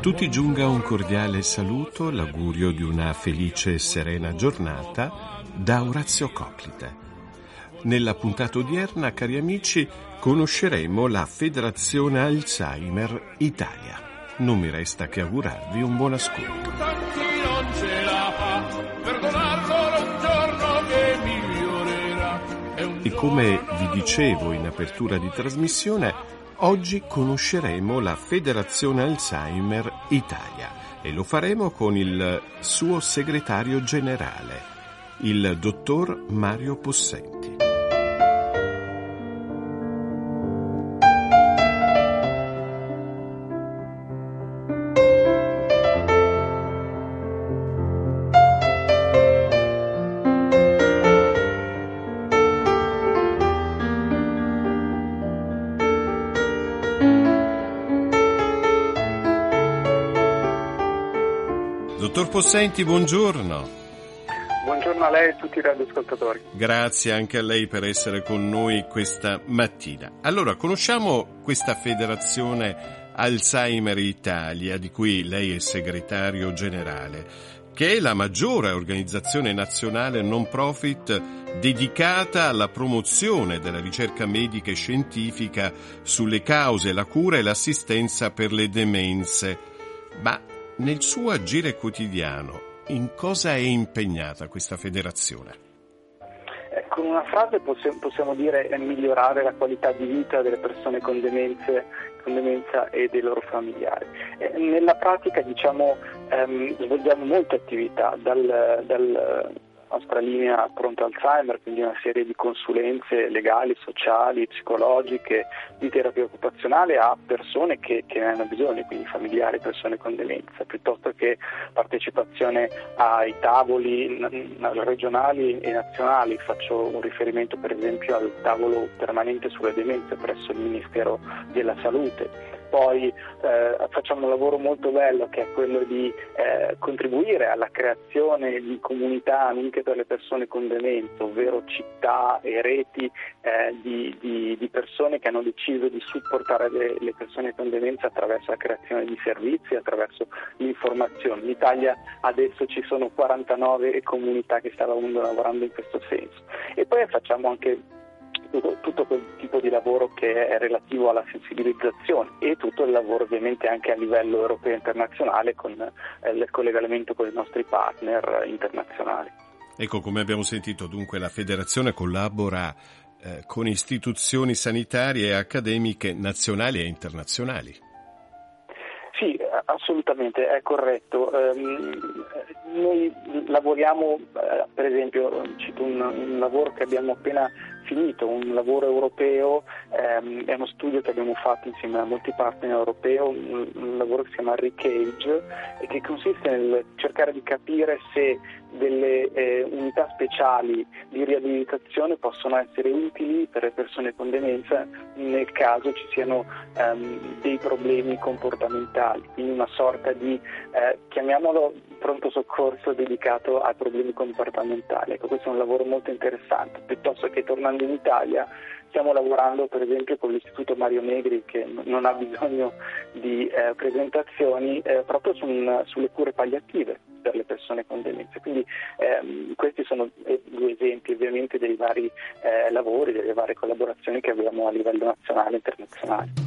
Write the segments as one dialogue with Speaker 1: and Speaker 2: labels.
Speaker 1: tutti giunga un cordiale saluto, l'augurio di una felice e serena giornata da Orazio Coclite. Nella puntata odierna, cari amici, conosceremo la Federazione Alzheimer Italia. Non mi resta che augurarvi un buon ascolto. E come vi dicevo in apertura di trasmissione, oggi conosceremo la Federazione Alzheimer Italia e lo faremo con il suo segretario generale, il dottor Mario Possenti. Dottor Possenti, buongiorno.
Speaker 2: Buongiorno a lei e a tutti i radioascoltatori.
Speaker 1: Grazie anche a lei per essere con noi questa mattina. Allora, conosciamo questa federazione Alzheimer Italia, di cui lei è segretario generale, che è la maggiore organizzazione nazionale non profit dedicata alla promozione della ricerca medica e scientifica sulle cause, la cura e l'assistenza per le demenze. Ma nel suo agire quotidiano, in cosa è impegnata questa federazione?
Speaker 2: Eh, Con una frase possiamo, dire eh, migliorare la qualità di vita delle persone con, demenze, con demenza e dei loro familiari. Nella pratica diciamo, ehm, svolgiamo molte attività, dal, dal nostra linea Pronto Alzheimer, quindi una serie di consulenze legali, sociali, psicologiche, di terapia occupazionale a persone che, che ne hanno bisogno, quindi familiari, persone con demenza, piuttosto che partecipazione ai tavoli regionali e nazionali. Faccio un riferimento per esempio al tavolo permanente sulle demenze presso il Ministero della Salute poi eh, facciamo un lavoro molto bello che è quello di eh, contribuire alla creazione di comunità amiche per le persone con demenza, ovvero città e reti eh, di, di, di, persone che hanno deciso di supportare le, le, persone con demenza attraverso la creazione di servizi, attraverso l'informazione. In Italia adesso ci sono 49 comunità che stanno lavorando in questo senso e poi facciamo anche tutto, tutto, quel tipo di lavoro che è relativo alla sensibilizzazione e tutto il lavoro ovviamente anche a livello europeo e internazionale con eh, il collegamento con i nostri partner internazionali.
Speaker 1: Ecco, come abbiamo sentito, dunque la federazione collabora eh, con istituzioni sanitarie e accademiche nazionali e internazionali.
Speaker 2: Sì, assolutamente, è corretto. Um, noi lavoriamo, eh, per esempio, cito un, un lavoro che abbiamo appena finito, un lavoro europeo, ehm, è uno studio che abbiamo fatto insieme a molti partner europei, un, un lavoro che si chiama Recage e che consiste nel cercare di capire se delle eh, unità speciali di riabilitazione possono essere utili per le persone con demenza nel caso ci siano ehm, dei problemi comportamentali, quindi una sorta di, eh, chiamiamolo pronto soccorso dedicato ai problemi comportamentali. Ecco, questo è un lavoro molto interessante, piuttosto che tornando in Italia stiamo lavorando per esempio con l'Istituto Mario Negri che non ha bisogno di eh, presentazioni eh, proprio su un, sulle cure palliative per le persone con demenza. Quindi ehm, questi sono due esempi ovviamente dei vari eh, lavori, delle varie collaborazioni che abbiamo a livello nazionale e internazionale.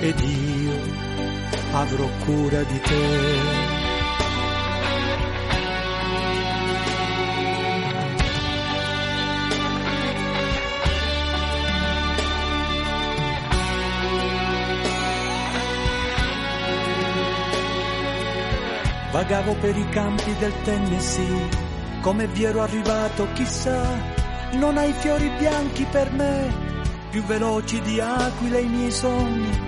Speaker 3: ed io avrò cura di te. Vagavo per i campi del Tennessee, come vi ero arrivato chissà, non hai fiori bianchi per me, più veloci di aquile i miei sogni,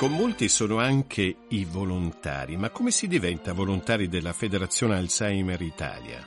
Speaker 1: Ecco, molti sono anche i volontari, ma come si diventa volontari della Federazione Alzheimer Italia?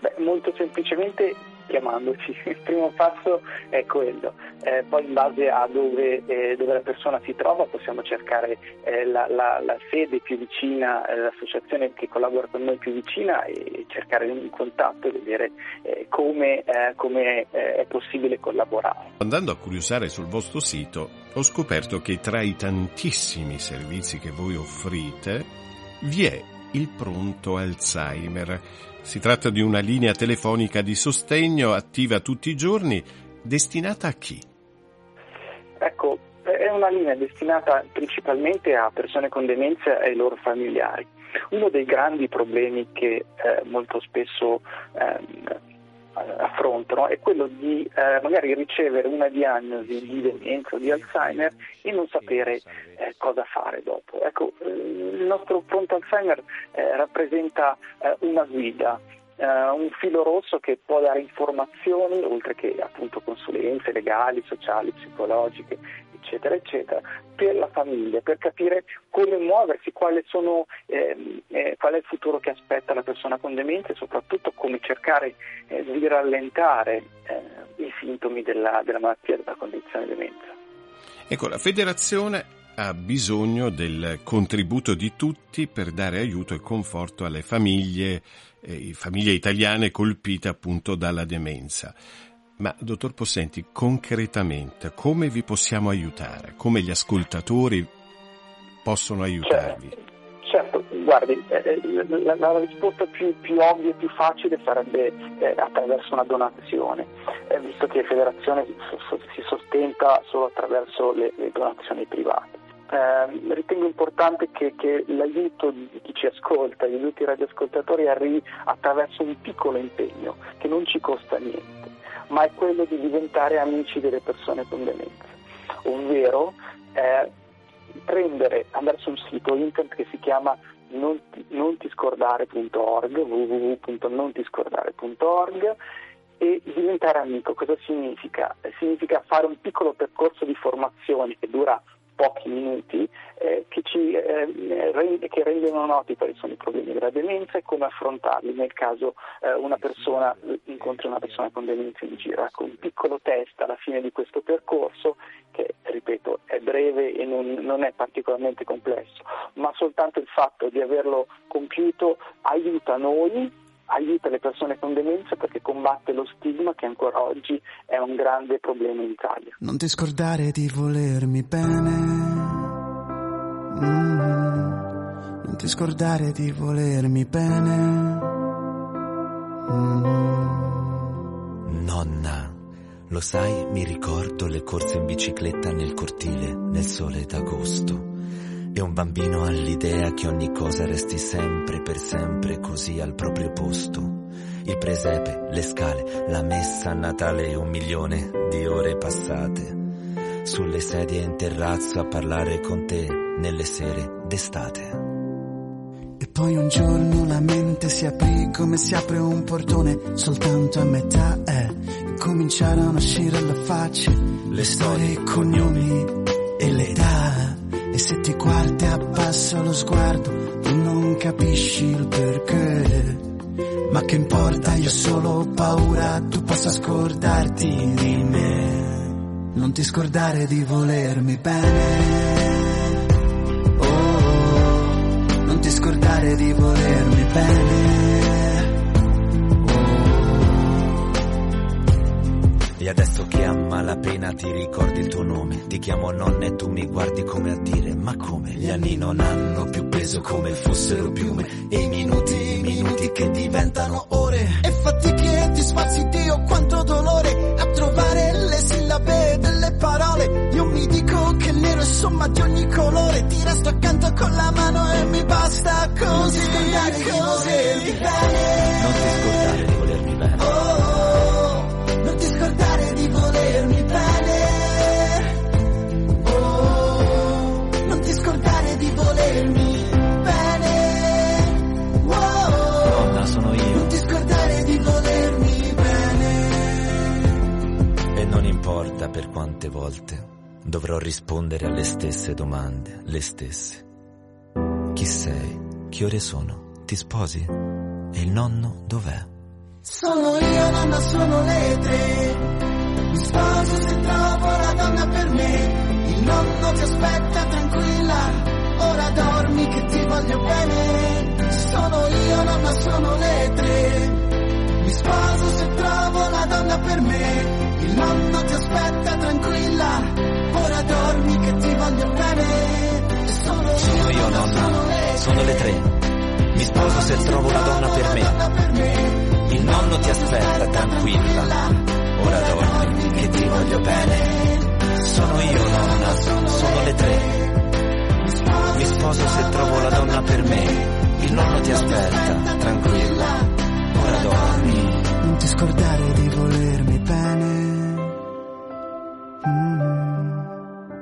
Speaker 2: Beh, molto semplicemente chiamandoci. Il primo passo è quello. Eh, poi in base a dove, eh, dove, la persona si trova possiamo cercare eh, la, la, la, sede più vicina, eh, l'associazione che collabora con noi più vicina e cercare un contatto e vedere eh, come, eh, come è possibile collaborare.
Speaker 1: Andando a curiosare sul vostro sito ho scoperto che tra i tantissimi servizi che voi offrite vi è il pronto Alzheimer si tratta di una linea telefonica di sostegno attiva tutti i giorni, destinata a chi?
Speaker 2: Ecco, è una linea destinata principalmente a persone con demenza e ai loro familiari. Uno dei grandi problemi che eh, molto spesso eh, affrontano è quello di eh, magari ricevere una diagnosi di demenza o di Alzheimer e non sapere eh, cosa fare dopo. Ecco, eh, il nostro pronto Alzheimer eh, rappresenta eh, una guida, eh, un filo rosso che può dare informazioni, oltre che appunto consulenze legali, sociali, psicologiche, eccetera, eccetera, per la famiglia, per capire come muoversi, sono, eh, eh, qual è il futuro che aspetta la persona con demenza e soprattutto come cercare eh, di rallentare eh, i sintomi della, della malattia, della condizione di demenza.
Speaker 1: Ecco, la federazione ha bisogno del contributo di tutti per dare aiuto e conforto alle famiglie, eh, famiglie italiane colpite appunto dalla demenza. Ma, dottor Possenti, concretamente come vi possiamo aiutare? Come gli ascoltatori possono aiutarvi?
Speaker 2: Certo, certo guardi, eh, la, la, risposta più, più, ovvia e più facile sarebbe eh, attraverso una donazione, eh, visto che la federazione si sostenta solo attraverso le, le donazioni private. Eh, ritengo importante che, che, l'aiuto di chi ci ascolta, gli aiuti radioascoltatori arrivi attraverso un piccolo impegno che non ci costa niente, ma è quello di diventare amici delle persone con demenza, ovvero eh, prendere, andare su un sito internet che si chiama nontiscordare.org, www.nontiscordare.org e diventare amico. Cosa significa? Significa fare un piccolo percorso di formazione che dura pochi minuti eh, che, ci, eh, rende, che, rendono noti quali sono i problemi della demenza e come affrontarli nel caso eh, una persona incontri una persona con demenza in giro. Ecco, un piccolo test alla fine di questo percorso che, ripeto, è breve e non, non è particolarmente complesso, ma soltanto il fatto di averlo compiuto aiuta noi aiuta le persone con demenza perché combatte lo stigma che ancora oggi è un grande problema in Italia.
Speaker 3: Non ti scordare di volermi bene. Scordare di volermi bene.
Speaker 4: Mm. Nonna, lo sai, mi ricordo le corse in bicicletta nel cortile nel sole d'agosto e un bambino ha l'idea che ogni cosa resti sempre per sempre così al proprio posto. Il presepe, le scale, la messa a Natale e un milione di ore passate. Sulle sedie in terrazzo a parlare con te nelle sere d'estate.
Speaker 3: Poi un giorno la mente si aprì come si apre un portone soltanto a metà e cominciarono a uscire alla faccia le storie, i cognomi e le età. E se ti guardi abbassa lo sguardo, tu non capisci il perché. Ma che importa, io ho solo paura, tu possa scordarti di me. Non ti scordare di volermi bene. Ti scordare di volermi bene.
Speaker 4: E adesso che a malapena ti ricordi il tuo nome, ti chiamo nonna e tu mi guardi come a dire ma come? Gli anni non hanno più peso come fossero piume e i minuti, i minuti che diventano ore.
Speaker 5: E fatti che con la mano e mi basta così. Non ti scordare di volermi bene.
Speaker 4: Non ti scordare di volermi bene.
Speaker 5: Oh, scordare di volermi bene. Oh, non ti scordare di volermi bene.
Speaker 4: Oh, Nonna, sono io.
Speaker 5: Non ti scordare di volermi bene.
Speaker 4: E non importa per quante volte dovrò rispondere alle stesse domande, le stesse. Chi sei? Che ore sono? Ti sposi? E il nonno dov'è?
Speaker 5: Sono io, nonna, sono le tre. Mi sposo se trovo la donna per me. Il nonno ti aspetta tranquilla. Ora dormi che ti voglio bene. Sono io, nonna, sono le tre. Mi sposo se trovo la donna per me. Il nonno ti aspetta tranquilla. Ora dormi che ti voglio bene.
Speaker 4: Sono, io, nonna, sono le, sono le tre. Mi sposo se trovo la donna per me. Il nonno ti aspetta, tranquilla. Ora dormi, che ti voglio bene. Sono io, nonna, sono le tre. Mi sposo se trovo la donna per me. Il nonno ti aspetta, tranquilla. Ora dormi.
Speaker 3: Non ti scordare di volermi bene.
Speaker 4: Mm.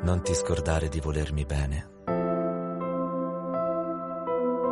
Speaker 4: Non ti scordare di volermi bene.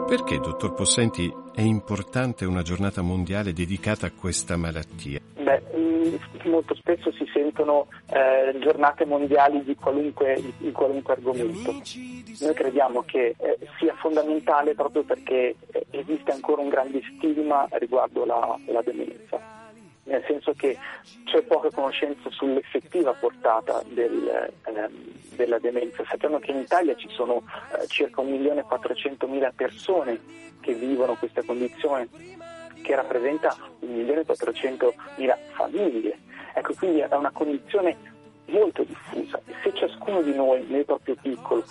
Speaker 1: Perché, dottor Possenti, è importante una giornata mondiale dedicata a questa malattia?
Speaker 2: Beh, mm, molto spesso si sentono eh, giornate mondiali di qualunque, di qualunque, argomento. Noi crediamo che eh, sia fondamentale proprio perché eh, esiste ancora un grande stigma riguardo la, la demenza nel senso che c'è poca conoscenza sull'effettiva portata del, ehm, della demenza. Sappiamo che in Italia ci sono eh, circa 1.400.000 persone che vivono questa condizione che rappresenta 1.400.000 famiglie. Ecco, quindi è una condizione molto diffusa. Se ciascuno di noi nel proprio piccolo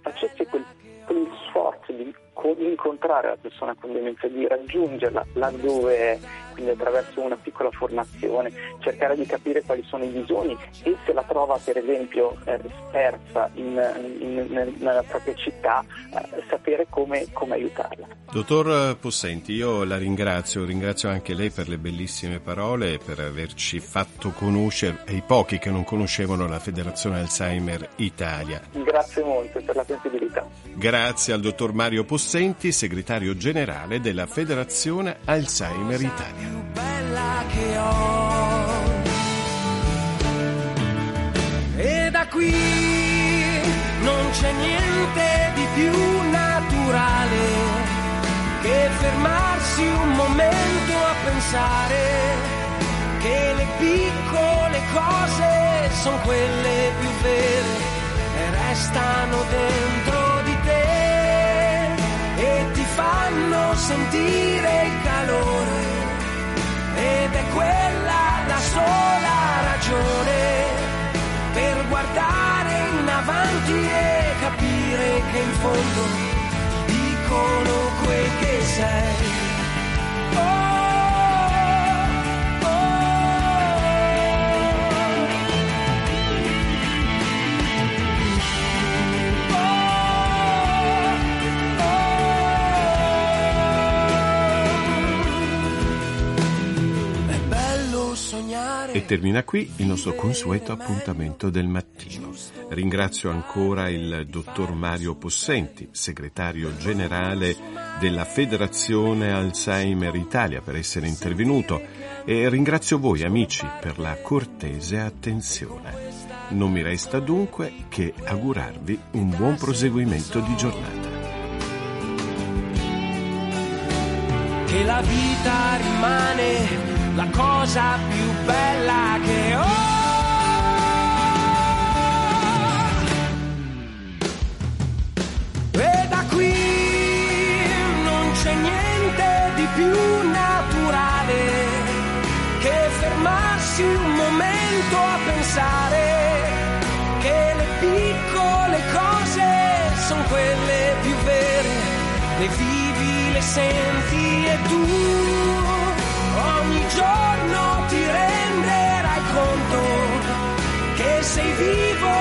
Speaker 2: facesse quel, quel sforzo di incontrare la persona con demenza, di raggiungerla laddove è, quindi attraverso una piccola formazione, cercare di capire quali sono i bisogni e se la trova per esempio eh, spersa in, in, nella propria città, eh, sapere come, come, aiutarla.
Speaker 1: Dottor Possenti, io la ringrazio, ringrazio anche lei per le bellissime parole e per averci fatto conoscere, ai pochi che non conoscevano la Federazione Alzheimer Italia.
Speaker 2: Grazie molto per la sensibilità.
Speaker 1: Grazie al dottor Mario Possenti, segretario generale della Federazione Alzheimer Italia.
Speaker 6: E da qui non c'è niente di più naturale che fermarsi un momento a pensare che le piccole cose sono quelle più vere e restano dentro fanno sentire il calore ed è quella la sola ragione per guardare in avanti e capire che in fondo dicono quel che sei.
Speaker 1: E termina qui il nostro consueto appuntamento del mattino. Ringrazio ancora il dottor Mario Possenti, segretario generale della Federazione Alzheimer Italia, per essere intervenuto e ringrazio voi amici per la cortese attenzione. Non mi resta dunque che augurarvi un buon proseguimento di giornata.
Speaker 6: Che la vita rimane la cosa più bella che ho. E da qui non c'è niente di più naturale che fermarsi un momento a pensare che le piccole cose sono quelle più vere, le vivi, le senti giorno ti renderai conto che sei vivo